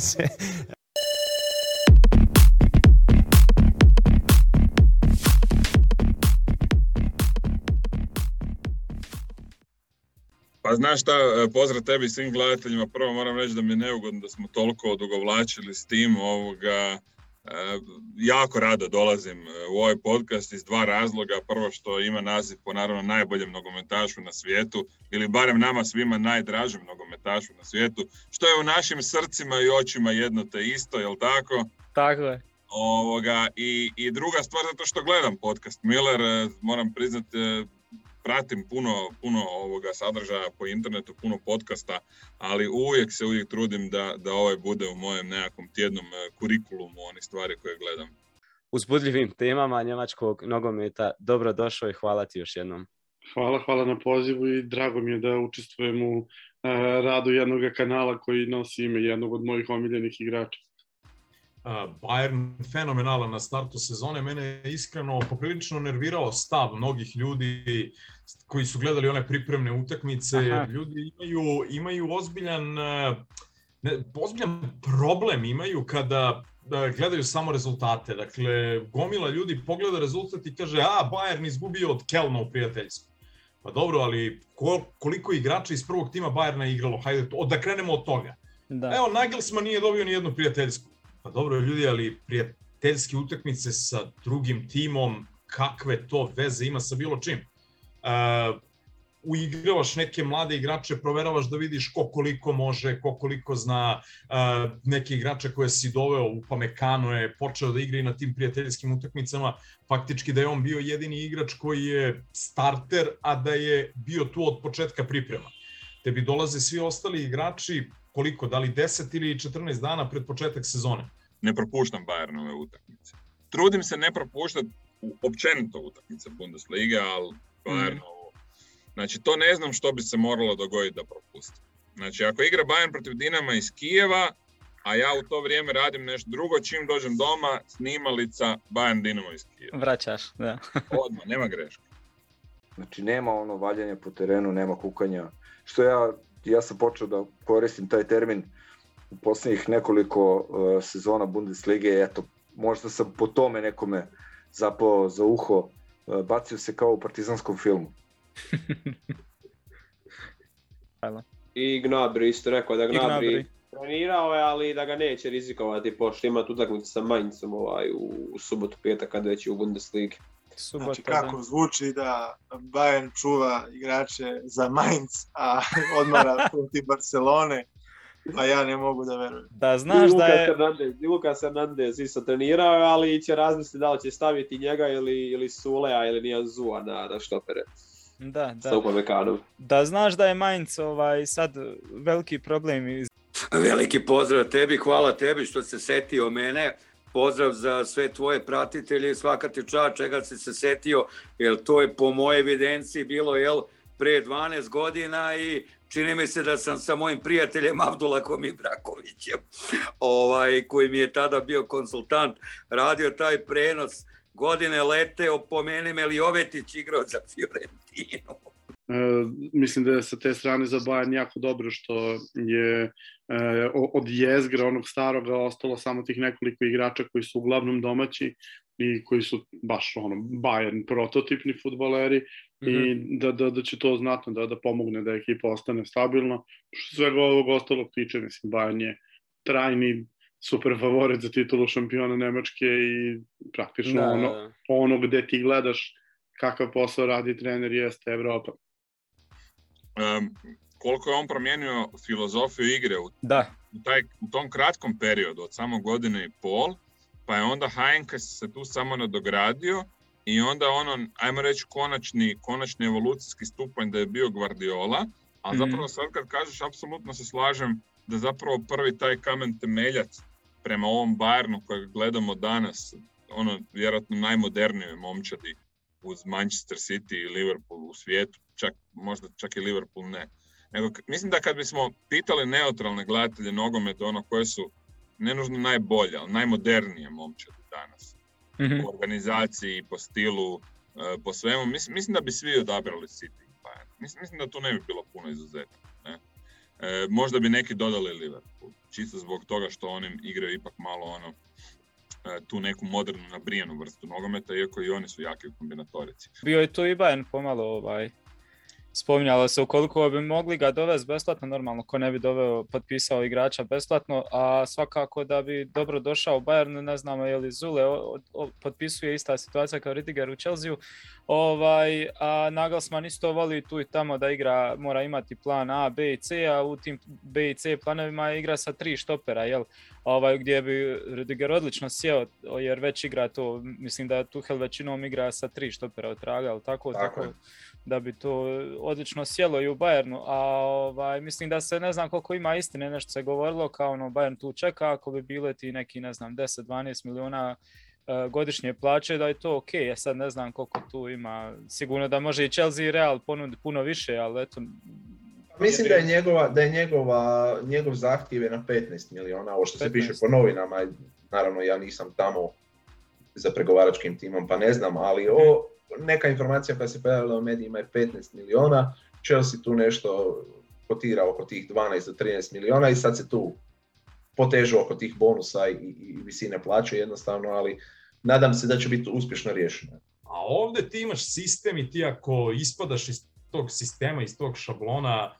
Se... Pa znaš šta, e, pozdrav tebi i svim gledateljima. Prvo moram reći da mi je neugodno da smo toliko odugovlačili s tim ovoga. E, jako rado dolazim e, u ovaj podcast iz dva razloga. Prvo što ima naziv po naravno najboljem nogometašu na svijetu ili barem nama svima najdražem nogometašu na svijetu, što je u našim srcima i očima jedno te isto, jel tako? Tako je. Ovoga, i, I druga stvar, zato što gledam podcast Miller, moram priznati, pratim puno, puno ovoga sadržaja po internetu, puno podcasta, ali uvijek se uvijek trudim da, da ovaj bude u mojem nekakvom tjednom e, kurikulumu onih stvari koje gledam. Uzbudljivim temama njemačkog nogometa, dobro došao i hvala ti još jednom. Hvala, hvala na pozivu i drago mi je da učestvujem u e, radu jednog kanala koji nosi ime jednog od mojih omiljenih igrača. Bayern fenomenalan na startu sezone. Mene je iskreno poprilično nervirao stav mnogih ljudi koji su gledali one pripremne utakmice. Aha. Ljudi imaju, imaju ozbiljan, ne, ozbiljan problem imaju kada da gledaju samo rezultate. Dakle, gomila ljudi pogleda rezultat i kaže, a, Bayern izgubio od Kelna u prijateljstvu. Pa dobro, ali koliko igrača iz prvog tima Bayerna je igralo? Hajde, od, da krenemo od toga. Da. Evo, Nagelsmann nije dobio ni jednu prijateljsku. Pa dobro ljudi, ali prijateljske utakmice sa drugim timom, kakve to veze ima sa bilo čim? Uh, uigravaš neke mlade igrače, proveravaš da vidiš ko koliko može, ko koliko zna, uh, neke igrače koje si doveo, u Pamekano je počeo da igra i na tim prijateljskim utakmicama, faktički da je on bio jedini igrač koji je starter, a da je bio tu od početka priprema. Tebi dolaze svi ostali igrači, koliko, da li 10 ili 14 dana pred početak sezone? Ne propuštam Bayernove utakmice. Trudim se ne propuštati općenito utakmice Bundesliga, ali Bayernovo. Mm. Znači, to ne znam što bi se moralo dogoditi da propustim. Znači, ako igra Bayern protiv Dinama iz Kijeva, a ja u to vrijeme radim nešto drugo, čim dođem doma, snimalica Bayern Dinamo iz Kijeva. Vraćaš, da. Odmah, nema greške. Znači, nema ono valjanje po terenu, nema kukanja. Što ja ja sam počeo da koristim taj termin u poslednjih nekoliko uh, sezona Bundeslige, eto, možda sam po tome nekome zapao za uho, uh, bacio se kao u partizanskom filmu. Hvala. I Gnabry isto rekao da Gnabry, trenirao je, ali da ga neće rizikovati, pošto ima tu utakmicu sa Mainzom ovaj, u, u subotu, petak, kad već je u Bundesligi. Subota, znači kako da. zvuči da Bayern čuva igrače za Mainz, a odmara protiv Barcelone, pa ja ne mogu da verujem. Da, znaš da je... Hernandez, I Lukas Hernandez isto trenirao, ali će razmisliti da li će staviti njega ili, ili Sulea ili Nijan Zua na, na štopere. Da, da. Da znaš da je Mainz ovaj, sad veliki problem. Iz... Veliki pozdrav tebi, hvala tebi što se setio mene pozdrav za sve tvoje pratitelje i svaka ti čast čega si se setio, jer to je po moje evidenciji bilo, jel, pre 12 godina i čini mi se da sam sa mojim prijateljem Abdulakom Ibrakovićem, ovaj, koji mi je tada bio konsultant, radio taj prenos godine lete, opomeni me Jovetić igrao za Fiorentinu. E, mislim da je sa te strane za Bayern jako dobro što je e, od jezgra onog staroga ostalo samo tih nekoliko igrača koji su uglavnom domaći i koji su baš ono Bayern prototipni futbaleri mm -hmm. i mhm. da, da, da će to znatno da, da pomogne da ekipa ostane stabilna. Što svega ovog ostalog tiče, mislim, Bayern je trajni super favorit za titulu šampiona Nemačke i praktično da, ono, da. ono gde ti gledaš kakav posao radi trener jeste Evropa um, koliko je on promijenio filozofiju igre u, da. u, taj, u tom kratkom periodu od samo godine i pol, pa je onda Hajnka se tu samo nadogradio i onda ono, ajmo reći, konačni, konačni evolucijski stupanj da je bio Guardiola, a mm. zapravo sad kad kažeš, apsolutno se slažem da zapravo prvi taj kamen temeljac prema ovom Bayernu kojeg gledamo danas, ono, vjerojatno najmodernije momčadi uz Manchester City i Liverpool u svijetu, čak, možda čak i Liverpool ne. Nego, mislim da kad bismo pitali neutralne gledatelje nogometa, ono koje su ne nužno najbolje, ali najmodernije momčadi danas. Mm -hmm. Po organizaciji, po stilu, e, po svemu. Mislim, mislim da bi svi odabrali City. Pa, mislim, mislim da tu ne bi bilo puno izuzetno. Ne? E, možda bi neki dodali Liverpool, čisto zbog toga što oni igraju ipak malo ono tu neku modernu nabrijenu vrstu nogometa, iako i oni su jaki u kombinatorici. Bio je tu i Bayern pomalo ovaj, spominjalo se ukoliko bi mogli ga dovesti besplatno, normalno ko ne bi doveo, potpisao igrača besplatno, a svakako da bi dobro došao u Bayern, ne znamo je li Zule o, o, potpisuje ista situacija kao Ridiger u Chelsea, ovaj, a Nagelsmann isto voli tu i tamo da igra, mora imati plan A, B i C, a u tim B i C planovima igra sa tri štopera, jel? Ovaj, gdje bi Rudiger odlično sjeo, jer već igra to, mislim da Tuhel većinom igra sa tri štopera od traga, ali tako, tako, tako da bi to odlično sjelo i u Bayernu, a ovaj, mislim da se ne znam koliko ima istine, nešto se govorilo kao ono Bayern tu čeka, ako bi bile ti neki ne znam 10-12 miliona uh, godišnje plaće da je to ok, ja sad ne znam koliko tu ima, sigurno da može i Chelsea i Real ponuditi puno više, ali eto Mislim da je njegova, da je njegova, njegov zahtjev je na 15 miliona, ovo što 15. se piše po novinama, naravno ja nisam tamo za pregovaračkim timom pa ne znam, ali o, neka informacija koja se pojavila u medijima je 15 miliona, Chelsea tu nešto kotira oko tih 12 do 13 miliona i sad se tu potežu oko tih bonusa i, i visine plaće jednostavno, ali nadam se da će biti uspješno riješeno. A ovde ti imaš sistem i ti ako ispadaš iz tog sistema, iz tog šablona,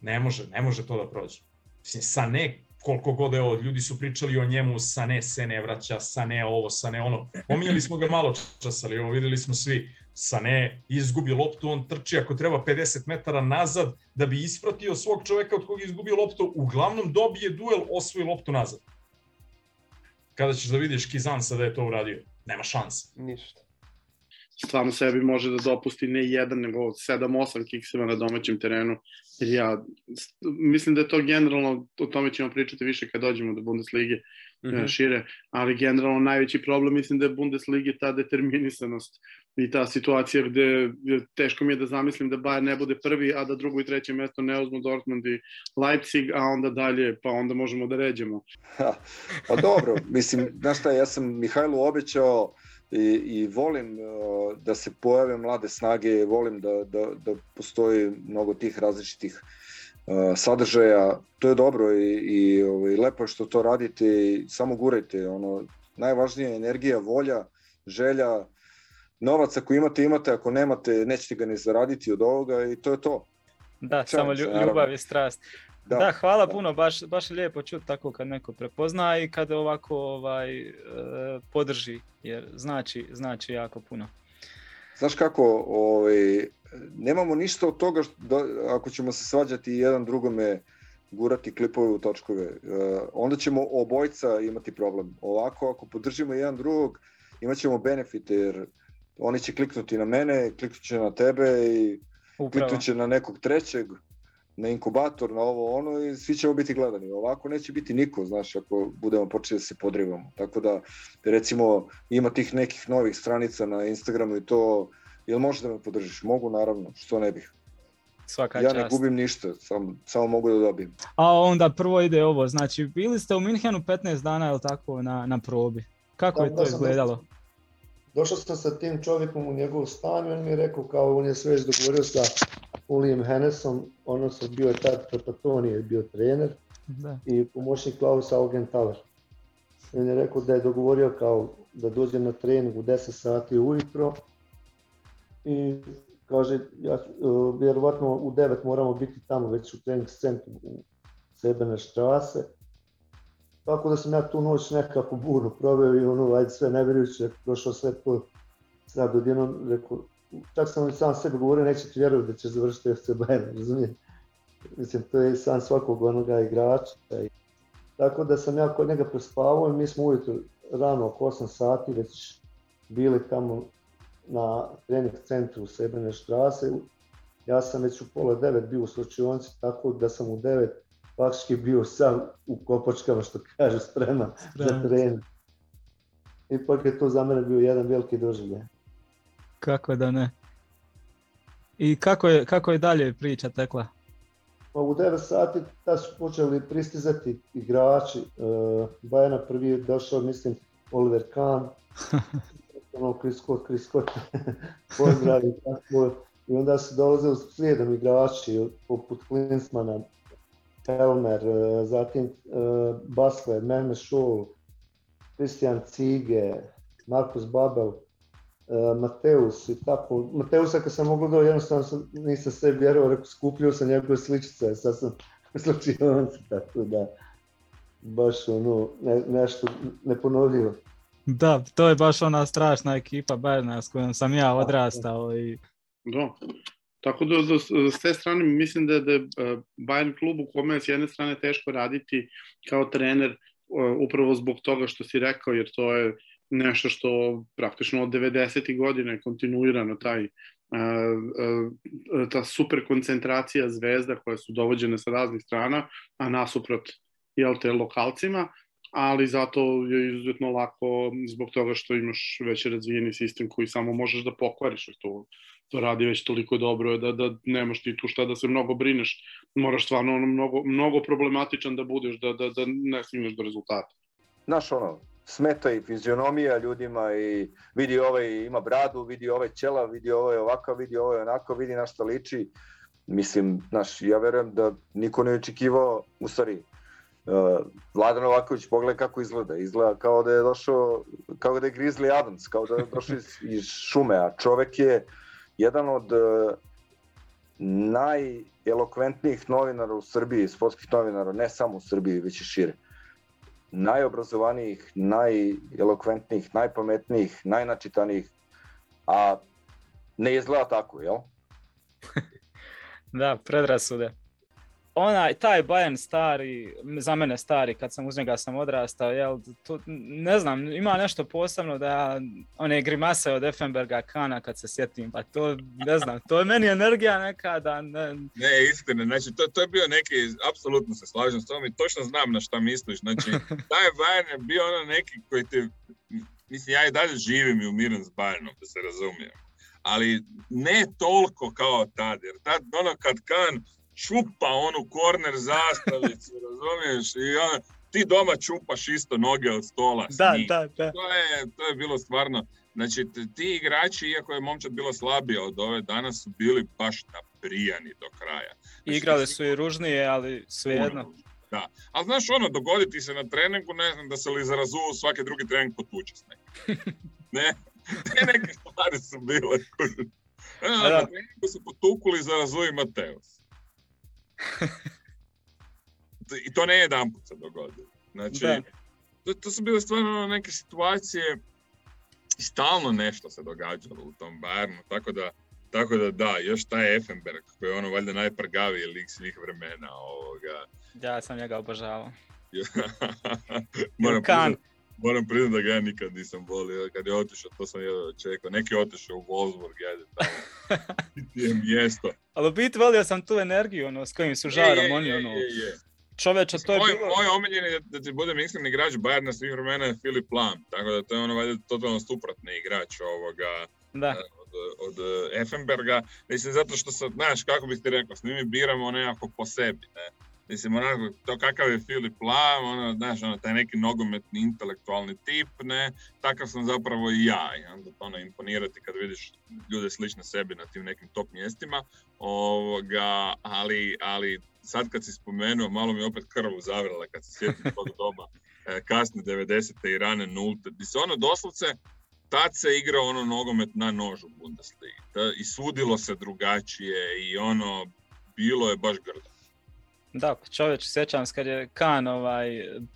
ne može, ne može to da prođe. Mislim, sa ne koliko god evo, ljudi su pričali o njemu, Sane se ne vraća, Sane ovo, Sane ono. Pominjali smo ga malo čas, ali ovo videli smo svi. Sane izgubi loptu, on trči ako treba 50 metara nazad da bi ispratio svog čoveka od koga je izgubio loptu, uglavnom dobije duel, osvoji loptu nazad. Kada ćeš da vidiš Kizan sada je to uradio? Nema šanse. Ništa stvarno sebi može da dopusti ne jedan, nego 7-8 kikseva na domaćem terenu. Jer ja mislim da je to generalno, o tome ćemo pričati više kad dođemo do Bundeslige mm -hmm. šire, ali generalno najveći problem mislim da je Bundesliga ta determinisanost i ta situacija gde teško mi je da zamislim da Bayern ne bude prvi, a da drugo i treće mesto ne uzmu Dortmund i Leipzig, a onda dalje, pa onda možemo da ređemo. Ha, pa dobro, mislim, znaš šta, ja sam Mihajlu obećao i, i volim uh, da se pojave mlade snage, volim da, da, da postoji mnogo tih različitih uh, sadržaja. To je dobro i, i ovaj, lepo je što to radite i samo gurajte. Ono, najvažnija je energija, volja, želja, novac ako imate, imate, ako nemate, nećete ga ni zaraditi od ovoga i to je to. Da, Čan, samo ljubav i strast. Da, da hvala da. puno, baš, baš je lijepo čuti tako kad neko prepozna i kad ovako ovaj, e, podrži, jer znači, znači jako puno. Znaš kako, ovaj, nemamo ništa od toga što, da, ako ćemo se svađati jedan drugome gurati klipove u točkove, e, onda ćemo obojca imati problem. Ovako, ako podržimo jedan drugog, imat ćemo benefite, jer oni će kliknuti na mene, kliknuće na tebe i Upravo. kliknuće na nekog trećeg, na inkubator, na ovo ono i svi ćemo biti gledani. Ovako neće biti niko, znaš, ako budemo počeli da se podrivamo. Tako da, recimo, ima tih nekih novih stranica na Instagramu i to, jel možeš da me podržiš? Mogu, naravno, što ne bih. Svaka ja čast. ne gubim ništa, sam, samo mogu da dobijem. A onda prvo ide ovo, znači bili ste u Minhenu 15 dana, je tako, na, na probi? Kako da, je to da izgledalo? Došao sam sa tim čovjekom u njegov stan i on mi je rekao kao on je sve već dogovorio sa Ulijem Hennesom, odnosno bio je tad Trapatoni je bio trener da. i pomoćnik Klausa Augenthaler. On je rekao da je dogovorio kao da dođe na trening u 10 sati ujutro i kaže, ja, uh, vjerovatno u 9 moramo biti tamo već u trening centru u Sebene štrase. Tako da sam ja tu noć nekako burno proveo i ono, ajde sve ne vjerujući, prošao sve to, sad odjednom rekao, čak sam sam sebe govorio, neće ti vjerovati da će završiti FC Bayern, razumijem. Mislim, to je san svakog onoga igrača. Tako da sam ja kod njega prespavao i mi smo ujutro rano oko 8 sati već bili tamo na trening centru u Sebene štrase. Ja sam već u pola devet bio u slučajonici, tako da sam u devet faktički bio sam u kopačkama, što kaže, spreman za trening. Ipak je to za mene bio jedan veliki doživljaj. Kako da ne. I kako je, kako je dalje priča tekla? Pa u 9 sati da su počeli pristizati igrači. Uh, Bajana prvi je došao, mislim, Oliver Kahn, ono Chris Scott, Chris Scott, pozdravi, tako. I onda su dolazili slijedom igrači poput Klinsmana, Helmer, zatim Basler, Mehmet Šul, Kristijan Cige, Markus Babel, Mateus i tako. Mateusa kad sam mogao da jednostavno sam, nisam sve vjerovao, rekao skupljio sam njegove sličice, sad sam slučajnici, tako da baš ono, ne, nešto neponovljivo. Da, to je baš ona strašna ekipa Bayerna s kojom sam ja odrastao. I... Da. Tako da, da, s te strane mislim da, da je Bayern klub u kome je s jedne strane teško raditi kao trener upravo zbog toga što si rekao, jer to je nešto što praktično od 90. godine kontinuirano taj ta super koncentracija zvezda koje su dovođene sa raznih strana, a nasuprot jel te, lokalcima, ali zato je izuzetno lako zbog toga što imaš već razvijeni sistem koji samo možeš da pokvariš, to, to radi već toliko dobro da, da nemaš ti tu šta da se mnogo brineš, moraš stvarno ono mnogo, mnogo problematičan da budeš da, da, da ne stigneš do rezultata. Znaš ono, smeta i fizionomija ljudima i vidi ovaj ima bradu, vidi ovaj ćela, vidi ovaj ovakav, vidi ovaj onako, vidi na šta liči. Mislim, znaš, ja verujem da niko ne očekivao, u stvari, Vladan Novaković pogleda kako izgleda. Izgleda kao da je došao, kao da je Grizzly Adams, kao da je došao iz, iz šume, a čovek je jedan od uh, najelokventnijih novinara u Srbiji, sportskih novinara, ne samo u Srbiji, već i šire najobrazovanijih, najelokventnijih, najpametnijih, najnačitanijih, a ne izgleda tako, jel? da, predrasude onaj, taj Bayern stari, za mene stari, kad sam uz njega sam odrastao, jel, to, ne znam, ima nešto posebno da one grimase od Effenberga Kana kad se sjetim, pa to, ne znam, to je meni energija neka da... Ne, ne istina, znači to, to je bio neki, apsolutno se slažem s tom i točno znam na šta misliš, znači taj Bayern je bio ono neki koji te, mislim, ja i dalje živim i umiram s Bayernom, da se razumijem, ali ne toliko kao tad, jer tad, ono kad Kan čupa onu korner zastavicu, razumiješ? I on, ti doma čupaš isto noge od stola da, da, da. To je, to je bilo stvarno, znači ti igrači, iako je momčad bila slabija od ove, danas su bili baš naprijani do kraja. Znači, Igrali su i ružnije, ali svejedno. Da, ali znaš ono, dogoditi se na treningu, ne znam, da se li zarazuo svaki drugi trening potuče s nekim. ne, te neke stvari su bile. Na, na treningu su potukuli zarazuo i Mateus. I to ne jedan put se dogodilo. Znači, to, to su bile stvarno neke situacije i stalno nešto se događalo u tom Bayernu, tako da, tako da da, još taj Effenberg koji je ono valjda najprgaviji lik svih vremena ovoga. Ja sam njega obožavao. moram, priznat, moram priznat da ga ja nikad nisam volio. Kad je otišao, to sam jedno čekao. Neki je otišao u Wolfsburg, ajde tamo. je mjesto. Ali u biti volio sam tu energiju, ono, s kojim su žarom, oni, ono... Je, je. Čoveče, to je moj, bilo... Moj omiljeni, da ti budem iskren igrač Bayern na svih vremena je Filip Lam, tako da to je ono valjda totalno suprotni igrač ovoga, da. Eh, od, od eh, Effenberga. Mislim, zato što sad, znaš, kako bih ti rekao, s njimi biramo nekako po sebi, ne. Mislim, onako, to kakav je Filip Lam, ono, znaš, ono, taj neki nogometni intelektualni tip, ne, takav sam zapravo i ja, i onda to ono, imponirati kad vidiš ljude slične sebi na tim nekim top mjestima, ovoga, ali, ali sad kad si spomenuo, malo mi opet krvu zavrala kad se sjetim tog doba, e, kasne 90. i rane nulte, di se ono doslovce, tad se igrao ono nogomet na nožu Bundesliga i sudilo se drugačije i ono, bilo je baš grdo. Da, čovječ, sjećam se kad je Kan ovaj,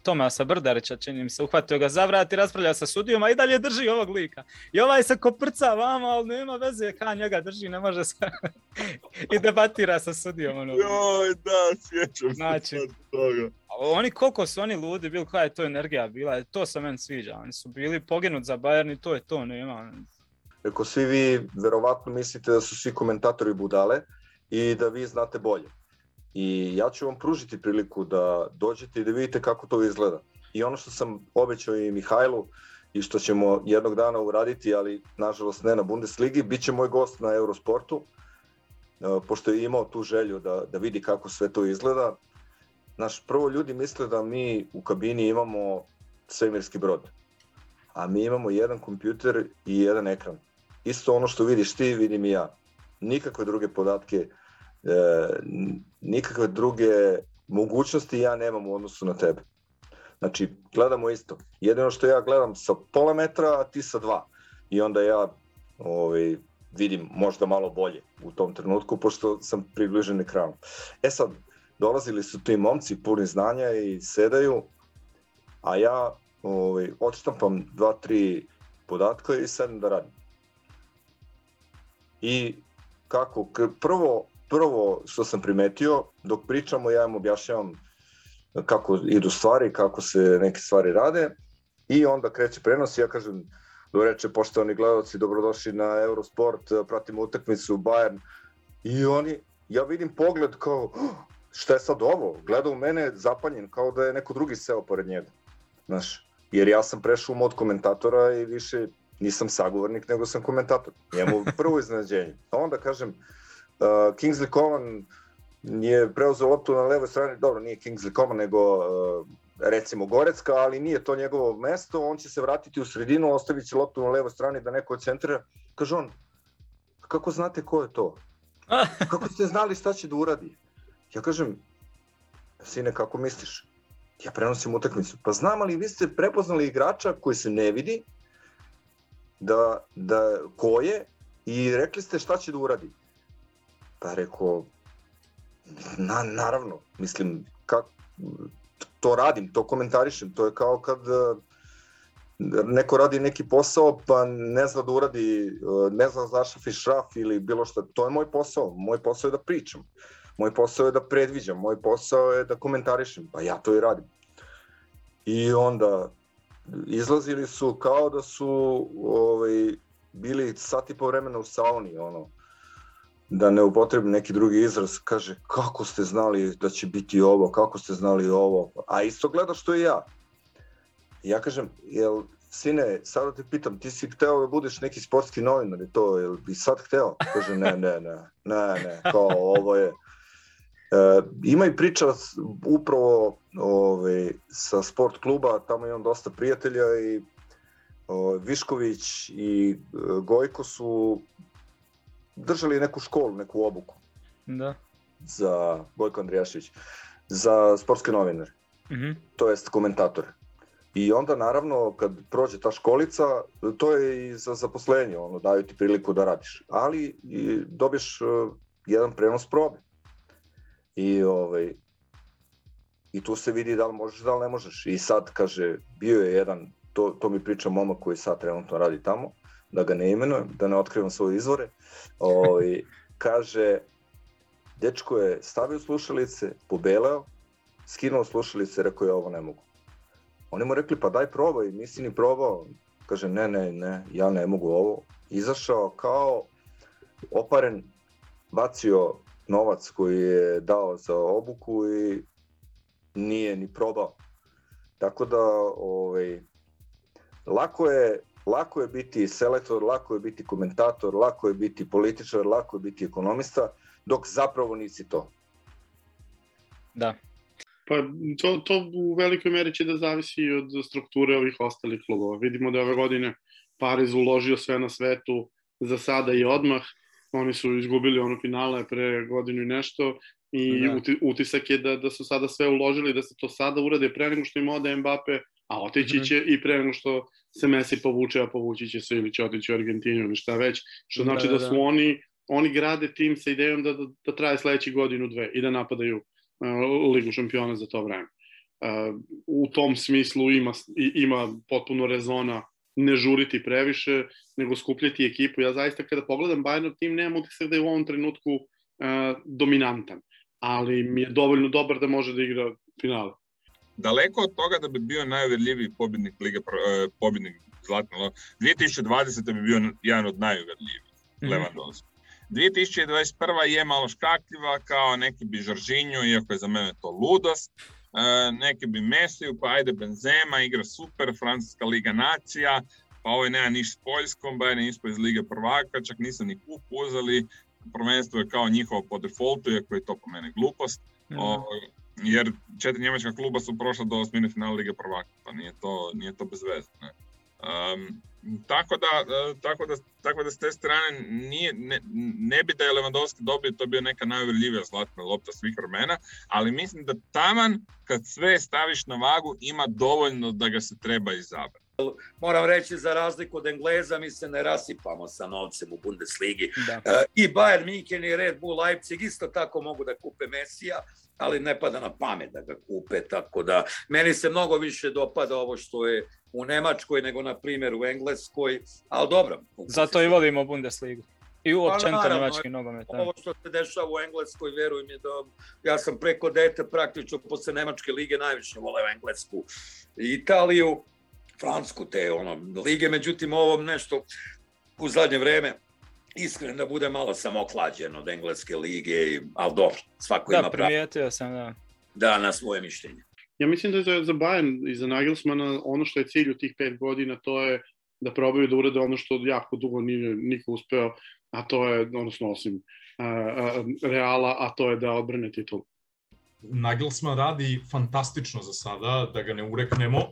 Tomasa Brdarića, čini mi se, uhvatio ga za vrat i raspravlja sa sudijom, a i dalje drži ovog lika. I ovaj se koprca vama, ali nema veze, Kan njega drži, ne može se... I debatira sa sudijom. Ono. Joj, da, sjećam znači, se toga. Oni, koliko su oni ludi bili, koja je to energija bila, to se meni sviđa. Oni su bili poginut za Bayern i to je to, nema. Reko, svi vi verovatno mislite da su svi komentatori budale i da vi znate bolje i ja ću vam pružiti priliku da dođete i da vidite kako to izgleda. I ono što sam obećao i Mihajlu i što ćemo jednog dana uraditi, ali nažalost ne na Bundesligi, bit će moj gost na Eurosportu, e, pošto je imao tu želju da, da vidi kako sve to izgleda. Naš, prvo ljudi misle da mi u kabini imamo svemirski brod, a mi imamo jedan kompjuter i jedan ekran. Isto ono što vidiš ti, vidim i ja. Nikakve druge podatke E, nikakve druge mogućnosti ja nemam u odnosu na tebe. Znači, gledamo isto. Jedino što ja gledam sa pola metra, a ti sa dva. I onda ja ovaj, vidim možda malo bolje u tom trenutku, pošto sam približen ekranu. E sad, dolazili su ti momci puni znanja i sedaju, a ja ovaj, odštampam dva, tri podatka i sedem da radim. I kako, prvo, prvo što sam primetio, dok pričamo, ja im objašnjavam kako idu stvari, kako se neke stvari rade i onda kreće prenos i ja kažem, do reče, poštovani gledalci, dobrodošli na Eurosport, pratimo utakmicu Bayern i oni, ja vidim pogled kao, šta je sad ovo? Gleda u mene zapanjen kao da je neko drugi seo pored njega. Znaš, jer ja sam prešao u mod komentatora i više nisam sagovornik, nego sam komentator. Njemu prvo iznenađenje. A onda kažem, uh, Kingsley Coman je preuzeo loptu na levoj strani, dobro, nije Kingsley Coman, nego uh, recimo Gorecka, ali nije to njegovo mesto, on će se vratiti u sredinu, ostavit će loptu na levoj strani da neko centra. Kaže on, kako znate ko je to? Kako ste znali šta će da uradi? Ja kažem, sine, kako misliš? Ja prenosim utakmicu. Pa znam, ali vi ste prepoznali igrača koji se ne vidi, da, da ko je, i rekli ste šta će da uradi. Pa rekao, na, naravno, mislim, kako, to radim, to komentarišem, to je kao kad e, neko radi neki posao pa ne zna da uradi, e, ne zna zašaf i šraf ili bilo šta, to je moj posao, moj posao je da pričam, moj posao je da predviđam, moj posao je da komentarišem, pa ja to i radim. I onda izlazili su kao da su ovaj, bili sati po vremena u sauni, ono, da ne upotrebim neki drugi izraz, kaže kako ste znali da će biti ovo, kako ste znali ovo, a isto gleda što i ja. Ja kažem, jel sine, sada te pitam, ti si hteo da budeš neki sportski novinar i to, jel bi sad hteo? Kaže, ne, ne, ne, ne, ne, kao ovo je. E, ima i priča upravo ove, sa sport kluba, tamo imam dosta prijatelja i o, Višković i e, Gojko su držali neku školu, neku obuku. Da. Za Gojko Andrijašić. Za sportske novinare. Mm -hmm. To jest komentator. I onda naravno kad prođe ta školica, to je i za zaposlenje, ono, daju ti priliku da radiš. Ali i dobiješ uh, jedan prenos probe. I ovaj, i tu se vidi da li možeš, da li ne možeš. I sad, kaže, bio je jedan, to, to mi priča momak koji sad trenutno radi tamo, da ga ne imenujem, da ne otkrivam svoje izvore, o, ovaj, kaže, dečko je stavio slušalice, pobeleo, skinuo slušalice, rekao je ovo ne mogu. Oni mu rekli, pa daj probaj, nisi ni probao. Kaže, ne, ne, ne, ja ne mogu ovo. Izašao kao oparen, bacio novac koji je dao za obuku i nije ni probao. Tako da, ovaj, lako je Lako je biti selektor, lako je biti komentator, lako je biti političar, lako je biti ekonomista, dok zapravo nisi to. Da. Pa to, to u velikoj meri će da zavisi od strukture ovih ostalih klubova. Vidimo da ove godine Pariz uložio sve na svetu za sada i odmah. Oni su izgubili ono finale pre godinu i nešto i da. utisak je da, da su sada sve uložili, da se to sada urade pre nego što im ode Mbappe, a otići mhm. će i pre nego što se Messi povuče, a povući će se ili će otići u Argentinu ili šta već, što znači da, da, da su oni, oni grade tim sa idejom da, da, da traje sledeći godinu, dve i da napadaju uh, Ligu šampiona za to vreme. Uh, u tom smislu ima, ima potpuno rezona ne žuriti previše, nego skupljati ekipu. Ja zaista kada pogledam Bayernov tim, nemam utisak da je u ovom trenutku uh, dominantan, ali mi je dovoljno dobar da može da igra finale daleko od toga da bi bio najuvjerljiviji pobjednik Lige, uh, pobjednik Zlatne 2020. bi bio jedan od najuvjerljivijih, mm -hmm. Lewandowski. 2021. je malo škakljiva kao neki bi Žoržinju, iako je za mene to ludost. E, neki bi Mesiju, pa ajde Benzema, igra super, Francuska liga nacija, pa ovo je nema niš s Poljskom, ba je nismo iz Lige prvaka, čak nisu ni kup uzeli, prvenstvo je kao njihovo po defaultu, iako je to po mene glupost. Mm. O, jer četiri njemačka kluba su prošla do osmine finala Lige prvaka, pa nije to, nije to bez veze. Ne? Um, tako da, tako da, tako da s te strane nije, ne, ne bi da je Lewandowski dobio, to bio neka najuvjerljivija zlatna lopta svih vremena, ali mislim da taman kad sve staviš na vagu ima dovoljno da ga se treba izabrati. Moram reći, za razliku od Engleza, mi se ne rasipamo sa novcem u Bundesligi. Da. E, I Bayern München i Red Bull Leipzig isto tako mogu da kupe Mesija, ali ne pada na pamet da ga kupe, tako da meni se mnogo više dopada ovo što je u Nemačkoj nego na primjer u Engleskoj, ali dobro. Zato i volimo Bundesligu. I uopćenito pa, nemački nogomet. Ovo što se dešava u Engleskoj, veruj mi da ja sam preko dete praktično posle Nemačke lige najviše voleo Englesku i Italiju, Fransku te ono, lige, međutim ovom nešto u zadnje vreme iskren da bude malo sam oklađen od engleske lige, ali dobro, svako da, ima pravo. Da, primijetio sam, da. Da, na svoje mišljenje. Ja mislim da je za Bayern i za Nagelsmana ono što je cilj u tih pet godina, to je da probaju da urade ono što jako dugo nije niko uspeo, a to je, odnosno osim uh, uh, Reala, a to je da odbrane titul. Nagelsmann radi fantastično za sada, da ga ne ureknemo,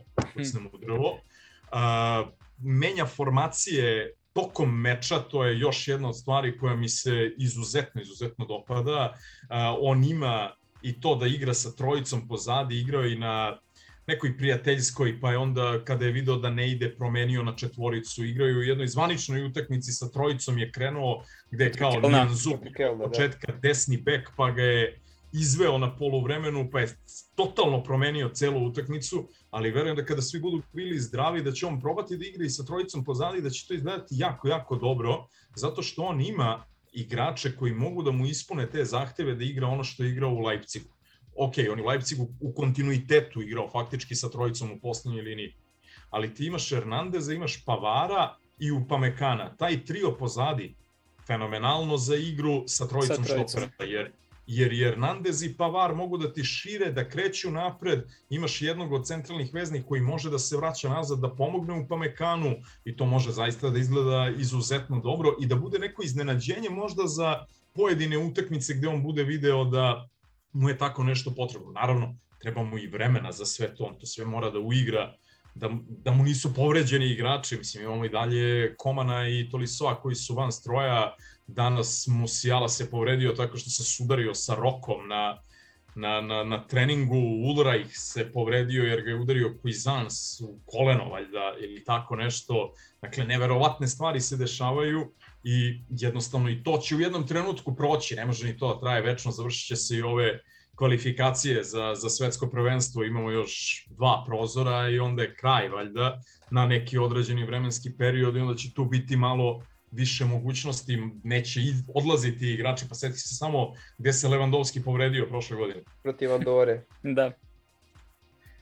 se nam udrlo. Uh, menja formacije tokom meča, to je još jedna od stvari koja mi se izuzetno, izuzetno dopada. Uh, on ima i to da igra sa trojicom pozadi, igrao i na nekoj prijateljskoj, pa je onda kada je video da ne ide promenio na četvoricu. Igraju u jednoj zvaničnoj utakmici sa trojicom je krenuo gde je kao Nianzu da. početka desni bek, pa ga je izveo na poluvremenu, pa je totalno promenio celu utakmicu, ali verujem da kada svi budu bili zdravi, da će on probati da igra i sa trojicom pozadi, da će to izgledati jako, jako dobro, zato što on ima igrače koji mogu da mu ispune te zahteve da igra ono što je igrao u Leipzigu. Ok, on je u Leipzigu u kontinuitetu igrao faktički sa trojicom u poslednjoj liniji, ali ti imaš Hernandeza, imaš Pavara i Upamekana. Taj trio pozadi fenomenalno za igru sa trojicom, sa trojicom. štopera, jer jer Hernandez i Pavar mogu da ti šire, da kreću napred, imaš jednog od centralnih veznih koji može da se vraća nazad, da pomogne u Pamekanu i to može zaista da izgleda izuzetno dobro i da bude neko iznenađenje možda za pojedine utakmice gde on bude video da mu je tako nešto potrebno. Naravno, treba mu i vremena za sve to, on to sve mora da uigra, da, da mu nisu povređeni igrači, mislim imamo i dalje Komana i Tolisoa koji su van stroja, Danas Musiala se povredio tako što se sudario sa Rokom na, na, na, na treningu. Ulreich se povredio jer ga je udario Cuisance u koleno, valjda, ili tako nešto. Dakle, neverovatne stvari se dešavaju i jednostavno i to će u jednom trenutku proći, ne može ni to da traje večno, završit će se i ove kvalifikacije za, za svetsko prvenstvo, imamo još dva prozora i onda je kraj, valjda, na neki određeni vremenski period i onda će tu biti malo više mogućnosti, neće odlaziti igrači, pa seti se samo gde se Lewandowski povredio prošle godine. Protiv Andore. da.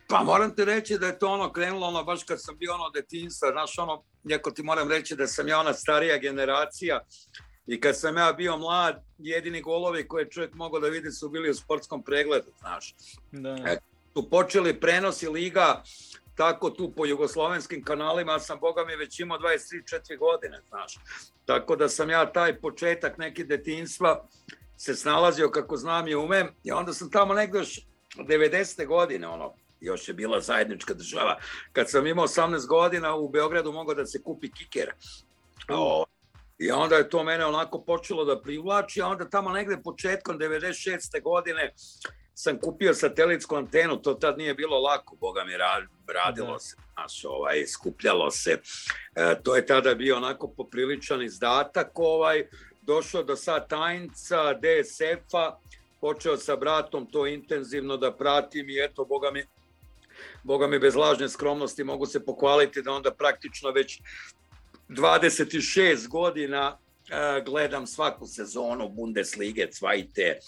Pa moram ti reći da je to ono krenulo ono baš kad sam bio ono detinstva, znaš ono, neko ti moram reći da sam ja ona starija generacija i kad sam ja bio mlad, jedini golovi koje čovjek mogao da vidi su bili u sportskom pregledu, znaš. Da. E, tu počeli prenosi liga tako tu po jugoslovenskim kanalima sam, boga mi, već imao 23-4 godine, znaš. Tako da sam ja taj početak neki detinstva se snalazio kako znam i umem i onda sam tamo negde još 90. godine, ono, još je bila zajednička država. Kad sam imao 18 godina u Beogradu mogao da se kupi kiker. O, I onda je to mene onako počelo da privlači, a onda tamo negde početkom 96. godine sam kupio satelitsku antenu, to tad nije bilo lako, boga mi radilo da. se, znaš, ovaj, skupljalo se. E, to je tada bio onako popriličan izdatak, ovaj, došao do sad tajnca, DSF-a, počeo sa bratom to intenzivno da pratim i eto, boga mi, boga mi bez lažne skromnosti mogu se pohvaliti da onda praktično već 26 godina e, gledam svaku sezonu Bundeslige, Cvajte,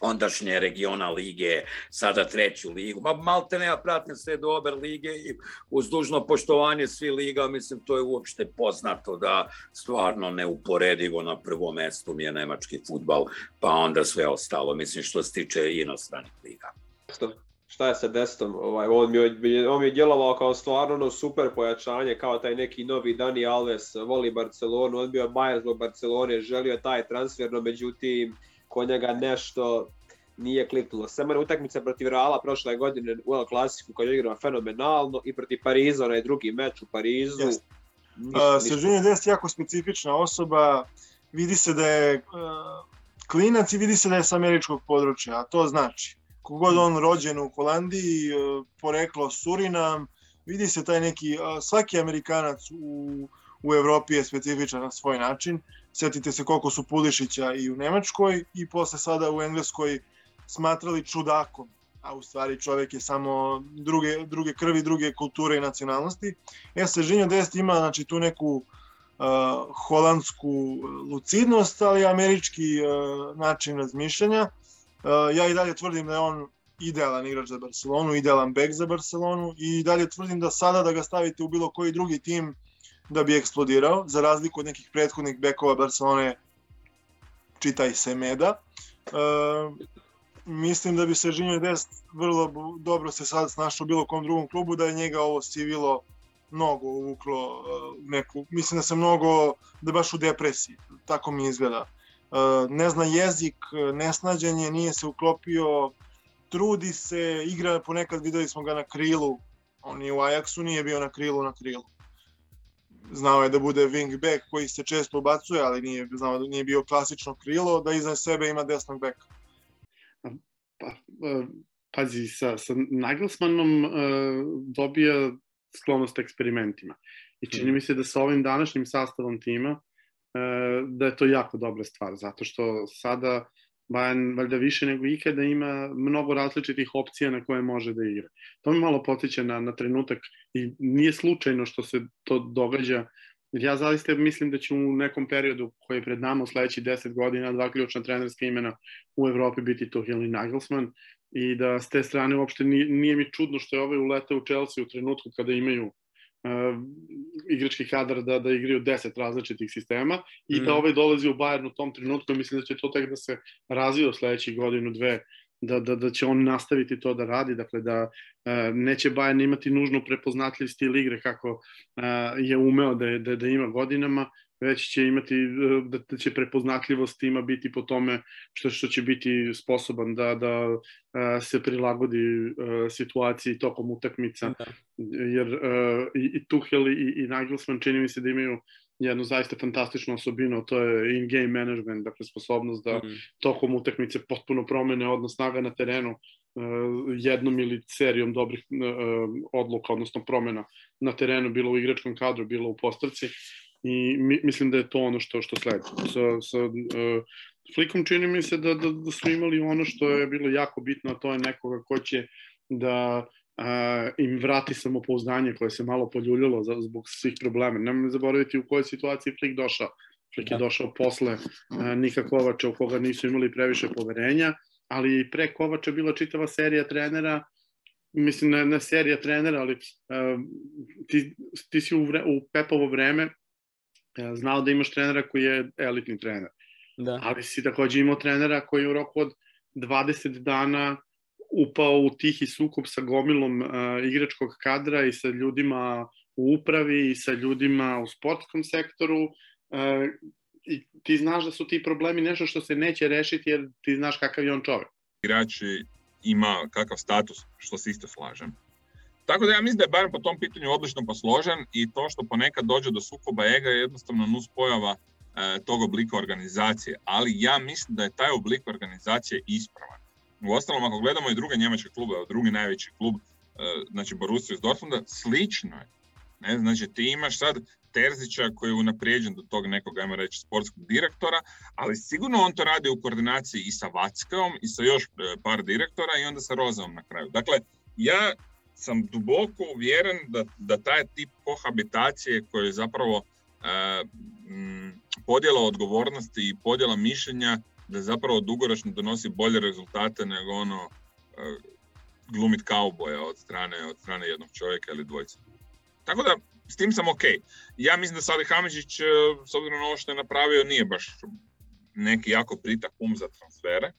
ondašnje regiona lige, sada treću ligu. Ma malte ne ja pratim sve do Ober lige i uz dužno poštovanje svi liga, mislim to je uopšte poznato da stvarno neuporedivo na prvom mestu mi je nemački futbal, pa onda sve ostalo, mislim što se tiče inostranih liga. šta je sa Destom, ovaj, on, mi je, on mi je djelovao kao stvarno ono super pojačanje, kao taj neki novi Dani Alves, voli Barcelonu, odbio Bayern zbog Barcelone, želio taj transfer, no međutim, kod njega nešto nije kliknulo. Samo utakmica protiv Reala prošle godine u El Klasiku koji je igrao fenomenalno i protiv Pariza, onaj drugi meč u Parizu. Yes. Uh, Serginho Dest je jako specifična osoba, vidi se da je uh, klinac i vidi se da je sa američkog područja, a to znači kogod on rođen u Holandiji, uh, poreklo Surinam, vidi se taj neki, uh, svaki Amerikanac u, u Evropi je specifičan na svoj način. Sjetite se koliko su Pulišića i u Nemačkoj i posle sada u Engleskoj smatrali čudakom, a u stvari čovek je samo druge, druge krvi, druge kulture i nacionalnosti. E, Sežinjo Dest ima znači, tu neku uh, holandsku lucidnost, ali američki uh, način razmišljanja. Uh, ja i dalje tvrdim da je on idealan igrač za Barcelonu, idealan bek za Barcelonu i dalje tvrdim da sada da ga stavite u bilo koji drugi tim da bi eksplodirao, za razliku od nekih prethodnih bekova Barcelone, čitaj Semeda. Uh, mislim da bi se Žinjo Dest vrlo dobro se sad snašao bilo kom drugom klubu, da je njega ovo sivilo mnogo uvuklo uh, neku, mislim da se mnogo, da baš u depresiji, tako mi izgleda. Uh, ne zna jezik, nesnađen je, nije se uklopio, trudi se, igra ponekad videli smo ga na krilu, on je u Ajaxu, nije bio na krilu, na krilu. Znao je da bude wing back koji se često ubacuje, ali nije, znao da nije bio klasično krilo, da iza sebe ima desnog beka pa, e, pazi, sa, sa Nagelsmannom uh, dobija sklonost eksperimentima. I čini mhm. mi se da sa ovim današnjim sastavom tima uh, da je to jako dobra stvar, zato što sada Bayern valjda više nego ikada ima mnogo različitih opcija na koje može da igra. To mi malo potiče na, na trenutak i nije slučajno što se to događa ja zaista mislim da će u nekom periodu koji je pred nama u sledećih 10 godina dva ključna trenerska imena u Evropi biti Tuchel i Nagelsmann i da s te strane uopšte nije, nije mi čudno što je ovaj uletao u Chelsea u trenutku kada imaju uh, igrački kadar da, da igraju 10 različitih sistema i mm. da mhm. ovaj dolazi u Bayern u tom trenutku mislim da će to tek da se razvije u sledećih godinu, dve da, da, da će on nastaviti to da radi, dakle da e, neće Bayern imati nužno prepoznatljiv stil igre kako e, je umeo da, da, da ima godinama, već će imati, e, da, da će prepoznatljivost tima biti po tome što, što će biti sposoban da, da e, se prilagodi e, situaciji tokom utakmica, da. jer i, i Tuchel i, i Nagelsmann čini mi se da imaju jednu zaista fantastičnu osobinu, to je in-game management, dakle sposobnost da mm. tokom utakmice potpuno promene odnos snaga na terenu jednom ili serijom dobrih odluka, odnosno promena na terenu, bilo u igračkom kadru, bilo u postavci i mi, mislim da je to ono što što sledi. Sa, sa uh, Flikom čini mi se da, da, da su imali ono što je bilo jako bitno, a to je nekoga ko će da a, im vrati samopouzdanje koje se malo poljuljalo za, zbog svih problema. Nemoj zaboraviti u kojoj situaciji Flik došao. Flik da. je došao posle a, Nika Kovača u koga nisu imali previše poverenja, ali pre Kovača bila čitava serija trenera mislim ne, ne serija trenera, ali uh, ti, ti si u, vre, u Pepovo vreme uh, znao da imaš trenera koji je elitni trener. Da. Ali si takođe imao trenera koji u roku od 20 dana upao u tihi sukob sa gomilom uh, igračkog kadra i sa ljudima u upravi i sa ljudima u sportskom sektoru uh, i ti znaš da su ti problemi nešto što se neće rešiti jer ti znaš kakav je on čovek. Igrači ima kakav status, što se isto slažem. Tako da ja mislim da je Bayern po tom pitanju odlično posložen i to što ponekad dođe do sukoba ega je jednostavno nus pojava e, tog oblika organizacije, ali ja mislim da je taj oblik organizacije ispravan. U ostalom, ako gledamo i druge njemačke klube, drugi najveći klub, e, znači Borussia iz Dortmunda, slično je. Ne? Znači ti imaš sad Terzića koji je unaprijeđen do tog nekog, ajmo reći, sportskog direktora, ali sigurno on to radi u koordinaciji i sa Vackaom i sa još e, par direktora i onda sa Rozaom na kraju. Dakle, ja sam duboko uvjeren da, da taj tip kohabitacije koji je zapravo e, m, podjela odgovornosti i podjela mišljenja da zapravo dugoročno donosi bolje rezultate nego ono e, glumit kauboja od strane, od strane jednog čovjeka ili dvojca. Tako da, s tim sam ok. Ja mislim da Sali Hamidžić, e, s obzirom na ovo što je napravio, nije baš neki jako pritak um za transfere.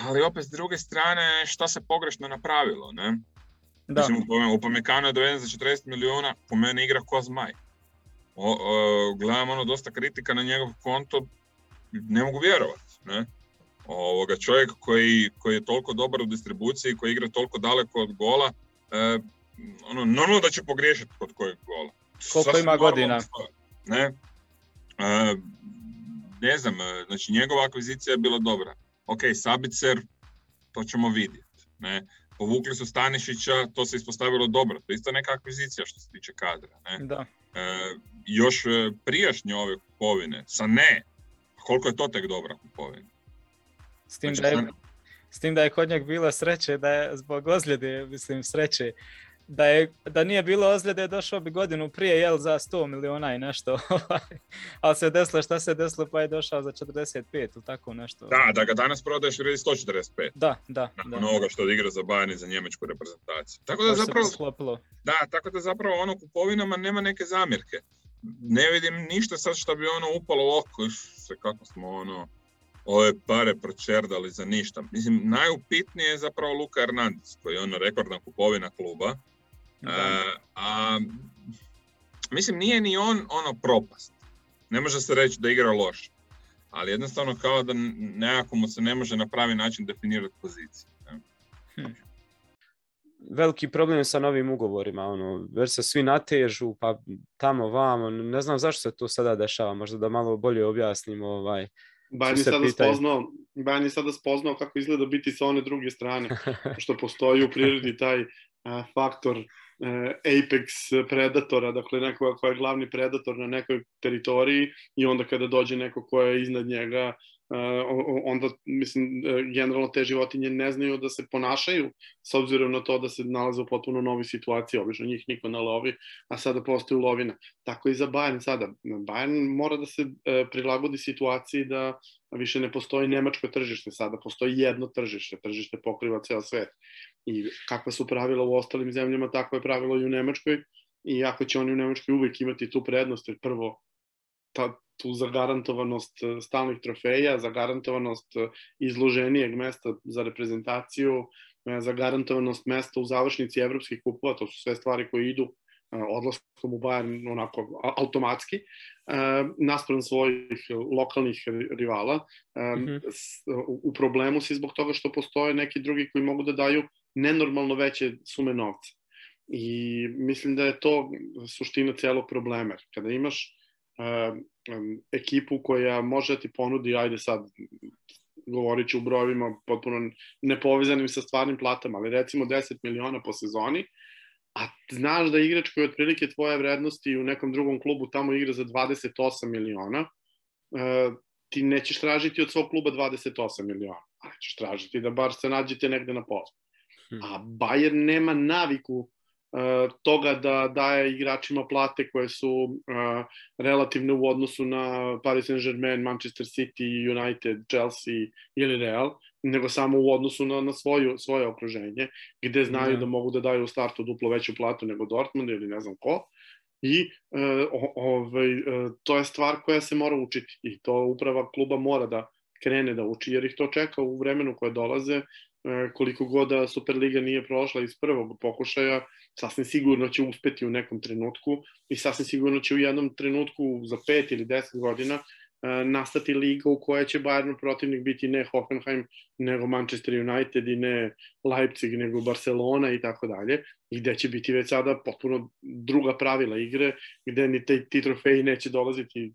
Ali opet s druge strane, šta se pogrešno napravilo, ne? Da. Mislim, Upamecano je doveden za 40 miliona, po mene igra ko zmaj. O, o, gledam ono dosta kritika na njegov konto, ne mogu vjerovati, ne? Ovoga, čovjek koji, koji je toliko dobar u distribuciji, koji igra toliko daleko od gola, e, ono, normalno da će pogriješiti kod kojeg gola. Koliko Sasvim ima godina? Ne, e, ne znam, e, znači njegova akvizicija je bila dobra. Ok, Sabicer, to ćemo vidjeti. Ne? Povukli su Stanišića, to se ispostavilo dobro. To je isto neka akvizicija što se tiče kadra. Ne? Da. E, još e, prijašnje ove kupovine, sa ne, koliko je to tek dobra kupovina? S tim, znači, da je, s tim da je kod njeg bila sreće, da je zbog ozljede, mislim, sreće, da, je, da nije bilo ozljede, došao bi godinu prije, jel, za 100 miliona i nešto. Ovaj. Ali se desilo šta se desilo, pa je došao za 45 ili tako nešto. Da, da ga danas prodaješ vredi 145. Da, da. Nakon da. ovoga što odigra za Bayern i za njemačku reprezentaciju. Tako da zapravo... Da, tako da zapravo ono kupovinama nema neke zamjerke. Ne vidim ništa sad što bi ono upalo u oko, se kako smo ono ove pare pročerdali za ništa. Mislim, najupitnije je zapravo Luka Hernandez, koji je ono rekordna kupovina kluba. Uh, a, mislim, nije ni on ono propast. Ne može se reći da igra loše. Ali jednostavno kao da nekako mu se ne može na pravi način definirati pozicija. Hm. Veliki problem sa novim ugovorima, ono, već se svi natežu, pa tamo, vamo, ne znam zašto se to sada dešava, možda da malo bolje objasnimo, ovaj, Bajan je sada spoznao, Bajan je sada spoznao kako izgleda biti sa one druge strane, što postoji u prirodi taj a, faktor apex predatora, dakle nekoga ko je glavni predator na nekoj teritoriji i onda kada dođe neko ko je iznad njega, onda, mislim, e, generalno te životinje ne znaju da se ponašaju s obzirom na to da se nalaze u potpuno novi situaciji, obično njih niko ne lovi, a sada postoji lovina. Tako i za Bayern sada. Bayern mora da se e, prilagodi situaciji da više ne postoji nemačko tržište, sada postoji jedno tržište, tržište pokriva ceo svet. I kakva su pravila u ostalim zemljama, tako je pravilo i u Nemačkoj, i ako će oni u Nemačkoj uvek imati tu prednost, jer prvo ta, tu zagarantovanost e, stalnih trofeja, zagarantovanost e, izloženijeg mesta za reprezentaciju, e, zagarantovanost mesta u završnici evropskih kupova, to su sve stvari koje idu odlaskom u Bayern onako automatski, naspram svojih lokalnih rivala. Mm -hmm. U problemu si zbog toga što postoje neki drugi koji mogu da daju nenormalno veće sume novca. I mislim da je to suština celog problema. Kada imaš ekipu koja može da ti ponudi, ajde sad, govorit ću u brojevima potpuno nepovezanim sa stvarnim platama, ali recimo 10 miliona po sezoni, a znaš da igrač koji je otprilike tvoje vrednosti u nekom drugom klubu tamo igra za 28 miliona, uh, ti nećeš tražiti od svog kluba 28 miliona, ali ćeš tražiti da bar se nađete negde na poslu. Hm. A Bayern nema naviku E, toga da daje igračima plate koje su uh, relativne u odnosu na Paris Saint-Germain, Manchester City, United, Chelsea ili Real, nego samo u odnosu na, na svoju, svoje okruženje, gde znaju yeah. da mogu da daju u startu duplo veću platu nego Dortmund ili ne znam ko. I uh, ovaj, uh, to je stvar koja se mora učiti i to uprava kluba mora da krene da uči, jer ih to čeka u vremenu koje dolaze, koliko god da Superliga nije prošla iz prvog pokušaja, sasvim sigurno će uspeti u nekom trenutku i sasvim sigurno će u jednom trenutku za pet ili deset godina e, nastati liga u kojoj će Bayern protivnik biti ne Hoffenheim, nego Manchester United i ne Leipzig, nego Barcelona i tako dalje, i gde će biti već sada potpuno druga pravila igre, gde ni te, ti trofeji neće dolaziti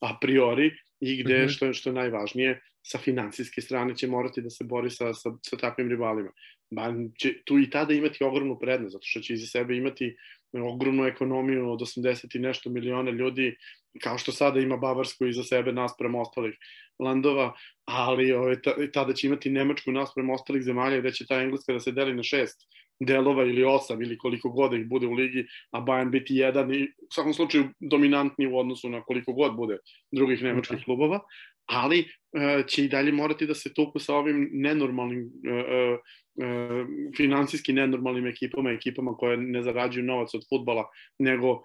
a priori i gde, mm -hmm. što, što je najvažnije, sa finansijske strane će morati da se bori sa, sa, sa takvim rivalima. Ba, će tu i tada imati ogromnu prednost, zato što će iza sebe imati ogromnu ekonomiju od 80 i nešto miliona ljudi, kao što sada ima Bavarsko iza sebe naspram ostalih landova, ali ove, ovaj, tada će imati Nemačku naspram ostalih zemalja gde će ta Engleska da se deli na šest delova ili osam ili koliko god da ih bude u ligi, a Bayern biti jedan i u svakom slučaju dominantni u odnosu na koliko god bude drugih nemačkih klubova, ali uh, će i dalje morati da se tuku sa ovim nenormalnim uh, uh, finansijski nenormalnim ekipama, ekipama koje ne zarađuju novac od futbala, nego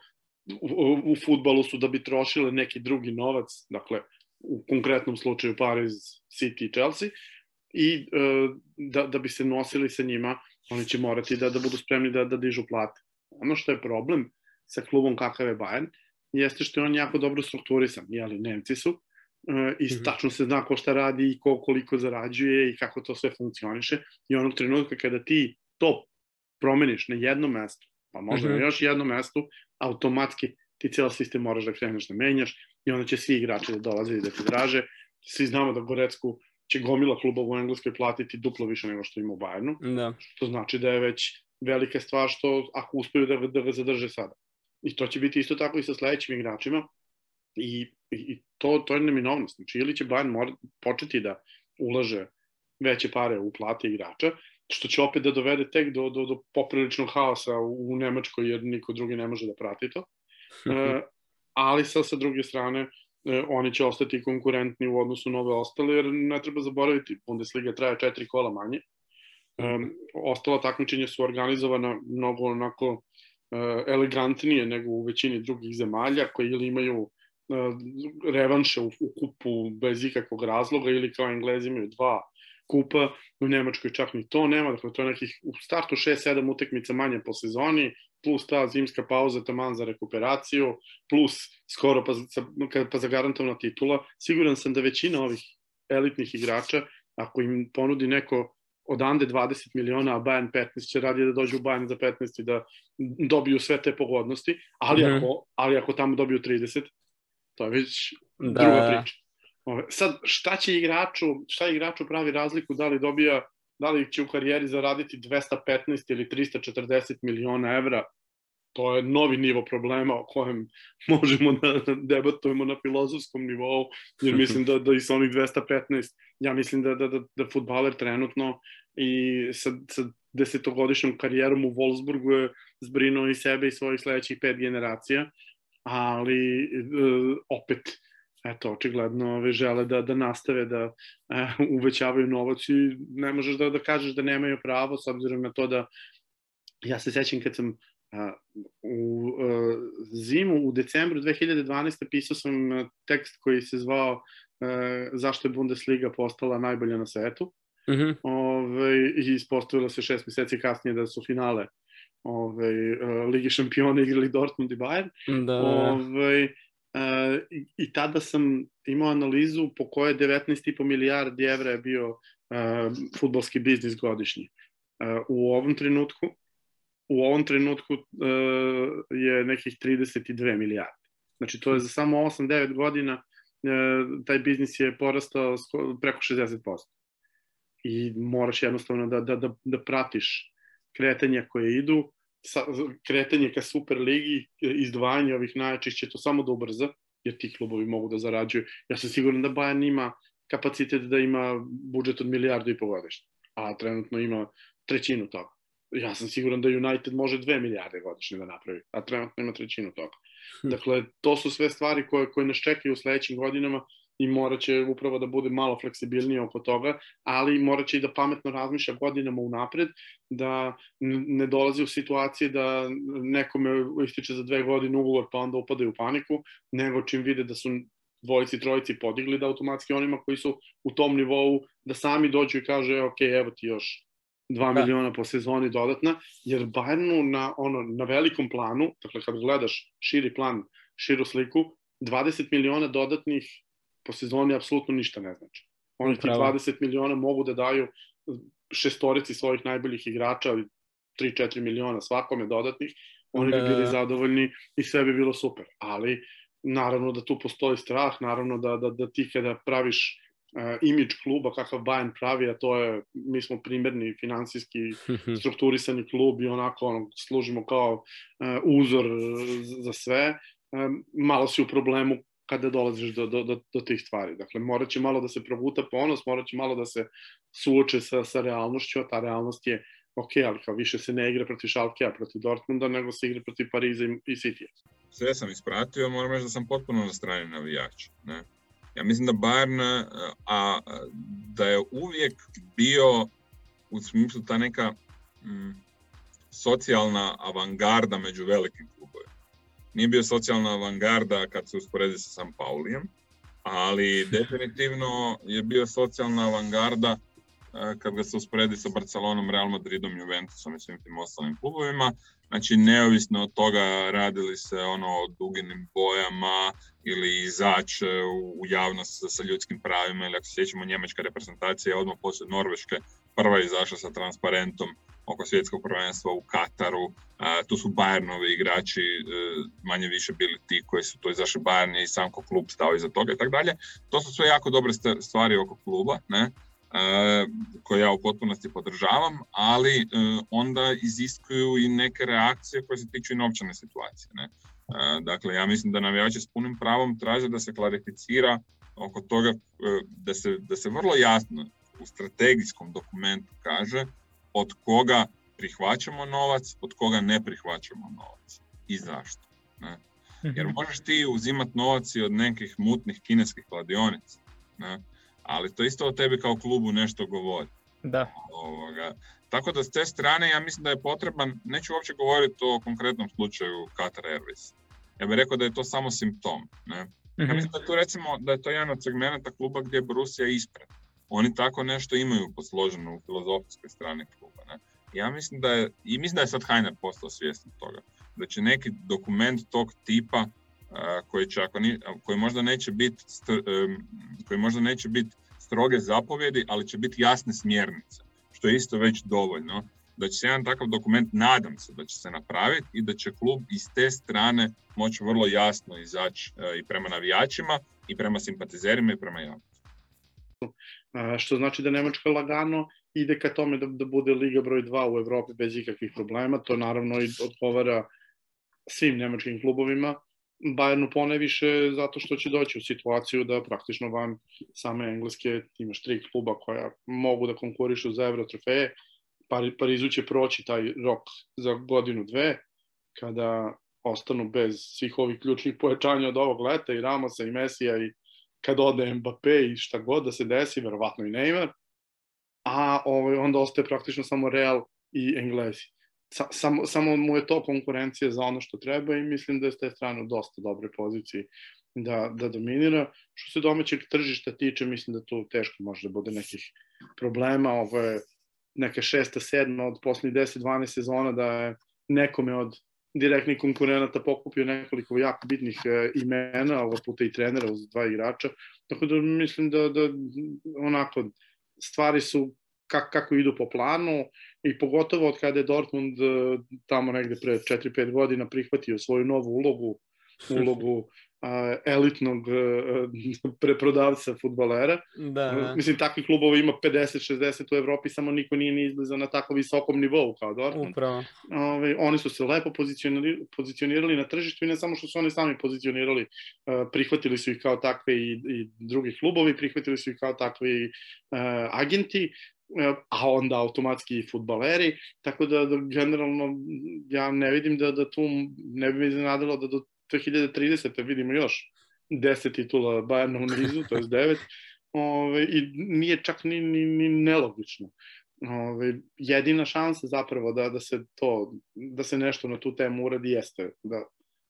u, u futbalu su da bi trošile neki drugi novac, dakle u konkretnom slučaju Paris, City i Chelsea, i da, da bi se nosili sa njima, oni će morati da, da budu spremni da, da dižu plate. Ono što je problem sa klubom kakav je Bayern, jeste što je on jako dobro strukturisan, jeli, Nemci su, i mhm. tačno se zna ko šta radi i ko koliko zarađuje i kako to sve funkcioniše i onog trenutka kada ti to promeniš na jednom mestu, pa možda na mhm. još jednom mestu, automatski ti cijel sistem moraš da kreneš da menjaš i onda će svi igrači da dolaze i da ti draže. Svi znamo da Gorecku će gomila klubova u Engleskoj platiti duplo više nego što ima u Bayernu, da. što znači da je već velika stvar što ako uspeju da, da ga zadrže sada. I to će biti isto tako i sa sledećim igračima i, i to, to je neminovnost. Znači, ili će Bayern mora, početi da ulaže veće pare u plate igrača, što će opet da dovede tek do, do, do popriličnog haosa u, Nemačkoj, jer niko drugi ne može da prati to. E, ali sa, sa druge strane, e, oni će ostati konkurentni u odnosu na ove ostale, jer ne treba zaboraviti, Bundesliga traje četiri kola manje. E, ostala takmičenja su organizovana mnogo onako e, elegantnije nego u većini drugih zemalja, koji ili imaju revanše u, u kupu bez ikakvog razloga ili kao Englezi imaju dva kupa, u Nemačkoj čak ni to nema, dakle to je nekih u startu 6-7 utekmica manje po sezoni, plus ta zimska pauza taman za rekuperaciju, plus skoro pa, pa, pa zagarantovana titula. Siguran sam da većina ovih elitnih igrača, ako im ponudi neko odande 20 miliona, a Bayern 15 će radije da dođu u Bayern za 15 i da dobiju sve te pogodnosti, ali, mm -hmm. ako, ali ako tamo dobiju 30, to je već da. druga priča. Ove, sad, šta će igraču, šta igraču pravi razliku da li dobija, da li će u karijeri zaraditi 215 ili 340 miliona evra, to je novi nivo problema o kojem možemo da debatujemo na filozofskom nivou, jer mislim da, da i sa onih 215, ja mislim da, da, da, da futbaler trenutno i sa, sa desetogodišnjom karijerom u Wolfsburgu je zbrinuo i sebe i svojih sledećih pet generacija, ali uh, opet eto, očigledno ove žele da, da nastave da e, uvećavaju novac i ne možeš da, da kažeš da nemaju pravo s obzirom na to da ja se sećam kad sam a, u a, zimu, u decembru 2012. pisao sam tekst koji se zvao a, zašto je Bundesliga postala najbolja na svetu. Mm -hmm. Ove, I ispostavilo se šest meseci kasnije da su finale ove, Ligi šampiona igrali Dortmund i Bayern. Da. Ove, Uh, i, i tada sam imao analizu po kojoj 19,5 milijardi evra je bio uh, biznis godišnji. Uh, u ovom trenutku u ovom trenutku uh, je nekih 32 milijarde. Znači to je za samo 8-9 godina uh, taj biznis je porastao preko 60%. I moraš jednostavno da, da, da, da pratiš kretanja koje idu, sa, kretanje ka Superligi, izdvajanje ovih najjačih će to samo da ubrza, jer ti klubovi mogu da zarađuju. Ja sam siguran da Bayern ima kapacitet da ima budžet od milijardu i po godišnje, a trenutno ima trećinu toga. Ja sam siguran da United može dve milijarde godišnje da napravi, a trenutno ima trećinu toga. Hm. Dakle, to su sve stvari koje, koje nas čekaju u sledećim godinama i morat će upravo da bude malo fleksibilnije oko toga, ali morat će i da pametno razmišlja godinama unapred, da ne dolazi u situacije da nekome ističe za dve godine ugovor pa onda upadaju u paniku, nego čim vide da su dvojici, trojici podigli da automatski onima koji su u tom nivou da sami dođu i kaže ok, evo ti još 2 da. miliona po sezoni dodatna, jer Bayernu na, ono, na velikom planu, dakle kad gledaš širi plan, širu sliku, 20 miliona dodatnih po sezoni apsolutno ništa ne znači. Oni ti 20 miliona mogu da daju šestorici svojih najboljih igrača, 3-4 miliona svakome dodatnih, oni da. bi bili zadovoljni i sve bi bilo super. Ali, naravno da tu postoji strah, naravno da, da, da ti kada praviš uh, imidž kluba kakav Bayern pravi, a to je, mi smo primerni finansijski strukturisani klub i onako ono, služimo kao uh, uzor za sve, um, malo si u problemu kada dolaziš do, do, do, do tih stvari. Dakle, morat će malo da se proguta ponos, morat će malo da se suoče sa, sa realnošću, a ta realnost je ok, ali kao više se ne igra protiv Šalkea, protiv Dortmunda, nego se igra protiv Pariza i, i City. Sve sam ispratio, moram reći da sam potpuno na strani navijača. Ne? Ja mislim da Bayern, a, a, da je uvijek bio u smislu ta neka mm, socijalna avangarda među velikim nije bio socijalna avangarda kad se usporedi sa San Paulijem, ali definitivno je bio socijalna avangarda kad ga se usporedi sa Barcelonom, Real Madridom, Juventusom i svim tim ostalim klubovima. Znači, neovisno od toga radili se ono o duginim bojama ili izać u, javnost sa, ljudskim pravima ili ako se sjećamo njemačka reprezentacija je odmah poslije Norveške prva izašla sa transparentom oko svjetskog prvenstva u Kataru. tu su Bayernovi igrači e, manje više bili ti koji su to izašli Bayern i sam klub stao iza toga i tako dalje. To su sve jako dobre stvari oko kluba, ne? E, koje ja u potpunosti podržavam, ali e, onda iziskuju i neke reakcije koje se tiču i novčane situacije. Ne? Dakle, ja mislim da navijači s punim pravom traže da se klarificira oko toga da se, da se vrlo jasno u strategijskom dokumentu kaže od koga prihvaćamo novac, od koga ne prihvaćamo novac i zašto. Ne? Jer mhm. možeš ti uzimat novac i od nekih mutnih kineskih kladionica, ne? ali to isto o tebi kao klubu nešto govori. Da. Ovoga. Tako da s te strane ja mislim da je potreban, neću uopće govoriti o konkretnom slučaju Qatar Airways. Ja bih rekao da je to samo simptom. Ne? Ja mhm. mislim da, tu recimo, da je to jedan od segmenta kluba gdje je Borussia ispred oni tako nešto imaju posloženo u filozofijskoj strani kluba. Ne? Ja mislim da je, i mislim da je sad Heiner postao svjestan toga, da će neki dokument tog tipa koji, će, ako ni, koji možda neće biti koji možda neće biti stroge zapovjedi, ali će biti jasne smjernice, što je isto već dovoljno, da će se jedan takav dokument, nadam se da će se napraviti i da će klub iz te strane moći vrlo jasno izaći i prema navijačima i prema simpatizerima i prema javnosti što znači da Nemačka lagano ide ka tome da, da bude Liga broj 2 u Evropi bez ikakvih problema. To naravno i odgovara svim nemačkim klubovima. Bayernu poneviše zato što će doći u situaciju da praktično van same engleske imaš tri kluba koja mogu da konkurišu za Euro trofeje. Parizu će proći taj rok za godinu dve, kada ostanu bez svih ovih ključnih pojačanja od ovog leta i Ramosa i Mesija i kad ode Mbappe i šta god da se desi, verovatno i Neymar, a ovaj, onda ostaje praktično samo Real i Englezi. Sa, samo, samo mu je to konkurencija za ono što treba i mislim da je s te strane u dosta dobre poziciji da, da dominira. Što se domaćeg tržišta tiče, mislim da tu teško može da bude nekih problema. Ovo je neka šesta, sedma od poslednjih 10-12 sezona da je nekome od direktnih konkurenata pokupio nekoliko jako bitnih e, imena, ovog puta i trenera uz dva igrača, tako da mislim da, da onako stvari su kak, kako idu po planu i pogotovo od kada je Dortmund e, tamo negde pre 4-5 godina prihvatio svoju novu ulogu, ulogu elitnog e, preprodavca futbalera. Da, da. Mislim, takvih klubova ima 50-60 u Evropi, samo niko nije ni izlizao na tako visokom nivou kao Dortmund. Upravo. Ove, oni su se lepo pozicionirali, pozicionirali na tržištu i ne samo što su oni sami pozicionirali, e, prihvatili su ih kao takve i, i drugi klubovi, prihvatili su ih kao takvi uh, agenti, a onda automatski i futbaleri, tako da, da generalno ja ne vidim da, da tu ne bi me iznenadilo da do 2030. vidimo još 10 titula Bayerna u nizu, to je 9, ove, i nije čak ni, ni, ni nelogično. Ove, jedina šansa zapravo da, da se to, da se nešto na tu temu uradi jeste da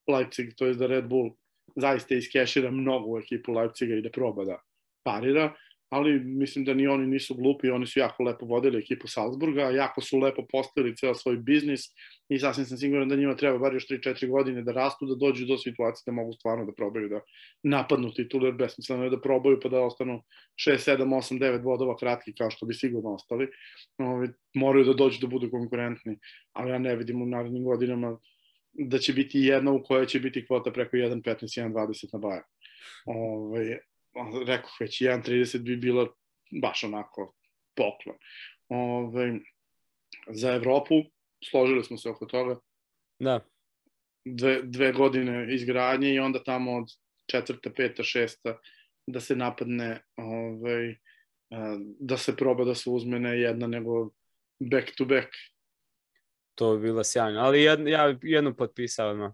Leipzig, to je da Red Bull zaista iskešira mnogo u ekipu Leipziga i da proba da parira, ali mislim da ni oni nisu glupi, oni su jako lepo vodili ekipu Salzburga, jako su lepo postavili ceo svoj biznis i sasvim sam siguran da njima treba bar još 3-4 godine da rastu, da dođu do situacije da mogu stvarno da probaju da napadnu titulu, jer besmisleno je da probaju pa da ostanu 6, 7, 8, 9 bodova kratki kao što bi sigurno ostali. Ovi, moraju da dođu da budu konkurentni, ali ja ne vidim u narednim godinama da će biti jedna u kojoj će biti kvota preko 1.15, 1.20 na Bayern. Ove, rekao već 1.30 bi bilo baš onako poklon. Ove, za Evropu složili smo se oko toga. Da. Dve, dve godine izgradnje i onda tamo od četvrta, peta, šesta da se napadne ovaj, da se proba da se uzme ne jedna nego back to back. To bi bilo sjajno, ali jed, ja jednu potpisao no.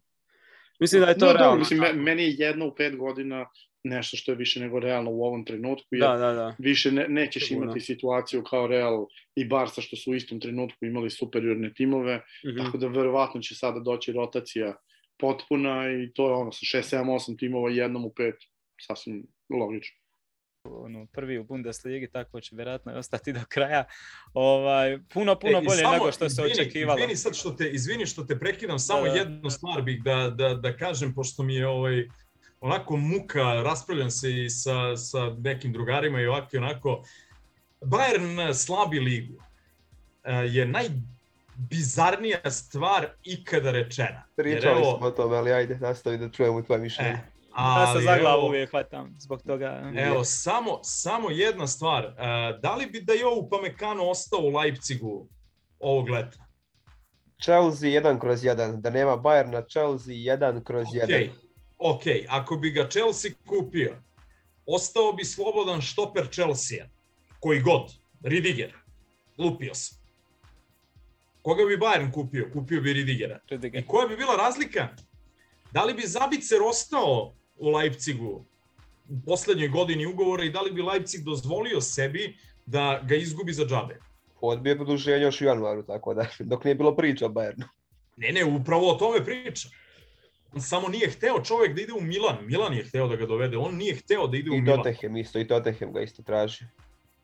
Mislim da je to no, realno. mislim, meni je jedno u pet godina nešto što je više nego realno u ovom trenutku, jer da, da, da. više ne, nećeš Sigurno. imati situaciju kao Real i Barca što su u istom trenutku imali superiorne timove, mm -hmm. tako da verovatno će sada doći rotacija potpuna i to je ono sa 6, 7, 8 timova jednom u pet, sasvim logično. ono, prvi u Bundesligi, tako će vjerojatno ostati do kraja. Ovaj, puno, puno e, bolje samo, nego što izvini, se očekivalo. Izvini sad što te, izvini što te prekidam, samo da, jednu stvar bih da, da, da kažem, pošto mi je ovaj, onako muka, raspravljam se i sa, sa nekim drugarima i ovako i onako. Bayern slabi ligu e, je najbizarnija stvar ikada rečena. Pričali smo o tome, ali ajde, nastavi da čujemo tvoje mišljenje. E, ali, ja se za glavu uvijek hvatam zbog toga. Evo, samo, samo jedna stvar. Uh, da li bi da je ovo Pamekano ostao u Leipzigu ovog leta? Chelsea 1 kroz 1. Da nema Bayerna, Chelsea 1 kroz 1. Okay. ok, ako bi ga Chelsea kupio, ostao bi slobodan štoper Chelsea, koji god, Ridiger, lupio sam. Koga bi Bayern kupio? Kupio bi Ridigera. Ridiger. I koja bi bila razlika? Da li bi Zabicer ostao u Leipzigu u poslednjoj godini ugovora i da li bi Leipzig dozvolio sebi da ga izgubi za džabe? Odbije produženje još u januaru, tako da, dok nije bilo priča o Bayernu. Ne, ne, upravo o tome priča. On samo nije hteo čovjek da ide u Milan. Milan je hteo da ga dovede, on nije hteo da ide u I Milan. I Tottenham isto, i Tottenham ga isto traži.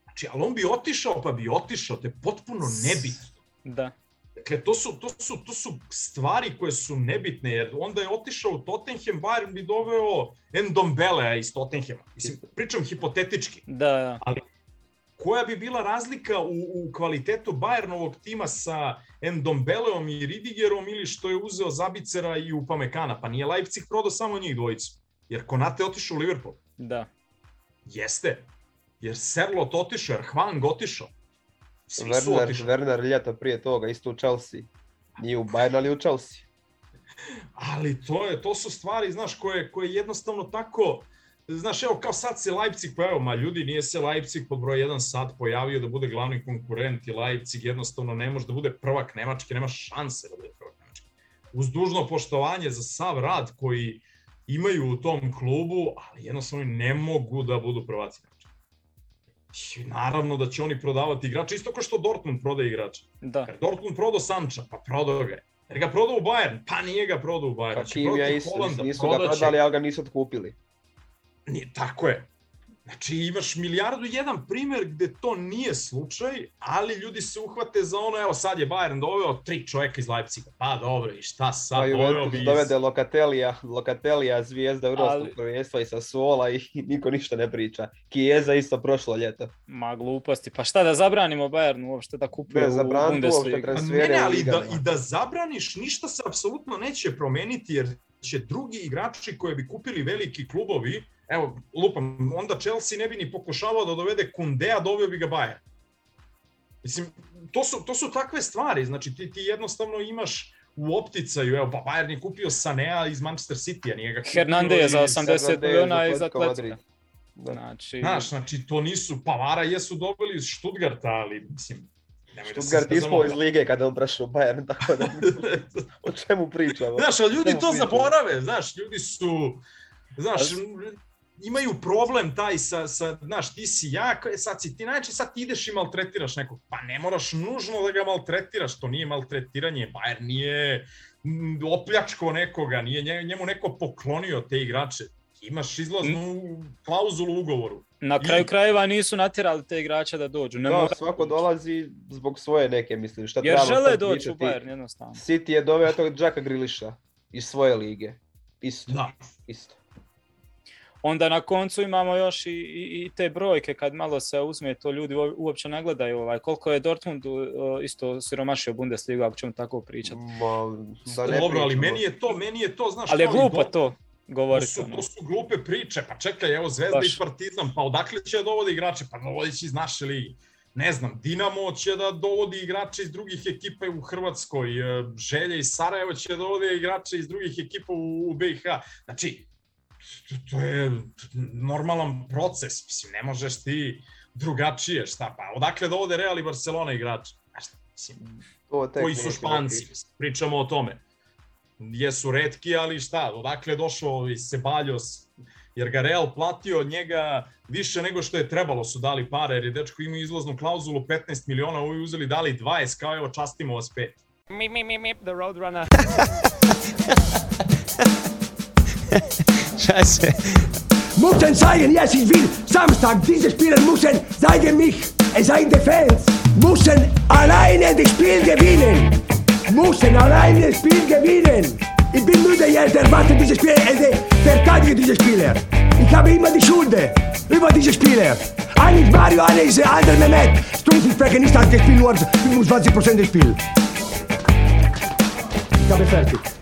Znači, ali on bi otišao, pa bi otišao, te potpuno nebitno. Da. Dakle, to su, to, su, to su stvari koje su nebitne, jer onda je otišao u Tottenham, Bayern bi doveo Endombelea iz Tottenhama. Mislim, pričam hipotetički. Da, da. Ali koja bi bila razlika u, u kvalitetu Bayernovog tima sa Endombeleom i Ridigerom ili što je uzeo Zabicera i Upamekana? Pa nije Leipzig prodao samo njih dvojicu. Jer Konate otišao u Liverpool. Da. Jeste. Jer Serlot otišao, jer Hwang otišao. Svi Werner, Werner ljeto prije toga, isto u Chelsea. Nije u Bayern, ali u Chelsea. Ali to, je, to su stvari, znaš, koje, koje jednostavno tako... Znaš, evo, kao sad se Leipzig pojavio, ma ljudi, nije se Leipzig pod broj 1 sad pojavio da bude glavni konkurent i Leipzig jednostavno ne može da bude prvak Nemačke, nema šanse da bude prvak Nemačke. Uz dužno poštovanje za sav rad koji imaju u tom klubu, ali jednostavno ne mogu da budu prvaci naravno da će oni prodavati igrače, isto kao što Dortmund prodaje igrače. Da. Kad Dortmund prodao Sanča, pa prodao ga je. Jer ga prodao u Bayern, pa nije ga prodao u Bayern. Pa znači, ja isto, Holanda, nisu ga prodali, ali ga nisu otkupili. Nije, tako je. Znači imaš milijardu jedan primer gde to nije slučaj, ali ljudi se uhvate za ono, evo sad je Bayern doveo tri čoveka iz Leipziga. Pa dobro, i šta sad? Pa Juventus iz... dovede Lokatelija, Lokatelija zvijezda Evropskog ali... prvenstva i Sassuola i niko ništa ne priča. Kijeza isto prošlo ljeto. Ma gluposti, pa šta da zabranimo Bayernu uopšte da kupuje ne, u Bundesliga? Pa ne, ne, ali da, i da zabraniš, ništa se apsolutno neće promeniti jer će drugi igrači koje bi kupili veliki klubovi Evo, lupam, onda Chelsea ne bi ni pokušavao da dovede Kundea, doveo bi ga Bayern. Mislim, to su, to su takve stvari, znači ti, ti jednostavno imaš u opticaju, evo, pa Bayern je kupio Sanea iz Manchester City-a, nije ga kupio... Hernandez je za 80 miliona iz Atletika. Da. Znači... Znaš, znači to nisu, Pavara jesu dobili iz Stuttgarta, ali mislim, da Stuttgart da ispao iz lige kada on prešao Bayern, tako da o čemu pričamo? Znaš, ali ljudi to zaborave, znaš, ljudi su, znaš, imaju problem taj sa, sa znaš, ti si jak, e, sad si ti, znači sad ti ideš i maltretiraš nekog, pa ne moraš nužno da ga maltretiraš, to nije maltretiranje, Bayern nije opljačko nekoga, nije njemu neko poklonio te igrače, imaš izlaznu klauzulu u ugovoru. Na kraju I... krajeva nisu natjerali te igrače da dođu. Ne da, mora... svako dolazi zbog svoje neke, mislim. Šta Jer žele doći u Bayern, jednostavno. City je doveo tog Jacka Griliša iz svoje lige. Isto. Da. Isto onda na koncu imamo još i, i, i te brojke kad malo se uzme to ljudi uopće ne gledaju ovaj koliko je Dortmund isto siromašio Bundesligu ako ćemo tako pričati. Ma, da ne Dobro, ali meni je to, meni je to, znaš, ali je glupo to govoriti. To su, to su glupe priče, pa čekaj, evo Zvezda Baš. i Partizan, pa odakle će da dovodi igrače? Pa dovodići iz naše ligi. Ne znam, Dinamo će da dovodi igrače iz drugih ekipa u Hrvatskoj, e, Želje iz Sarajeva će da dovodi igrače iz drugih ekipa u, u BiH. Znači, to je normalan proces, mislim, ne možeš ti drugačije, šta pa, odakle dovode Real i Barcelona igrači? Šta, mislim, to koji su španci, mislim, pričamo o tome. Jesu redki, ali šta, odakle je došao i Sebaljos, jer ga Real platio od njega više nego što je trebalo su dali pare, jer je dečko imao izlaznu klauzulu 15 miliona, ovi uzeli dali 20, kao evo častimo vas pet. Mi, mi, mi, mi, the roadrunner. Scheiße. müssen zeigen, yes, ich will. Samstag, diese Spieler müssen zeigen mich. Es seien die Fans, müssen alleine das Spiel gewinnen. Müssen alleine das Spiel gewinnen. Ich bin müde jetzt, erwarte diese Spieler, äh, verteidige diese Spieler. Ich habe immer die Schuld über diese Spieler. Eigentlich Mario, eine ist der andere Mehmet. Stumpfensprecher nicht hat gespielt, nur 25% des Spiels. Ich habe fertig.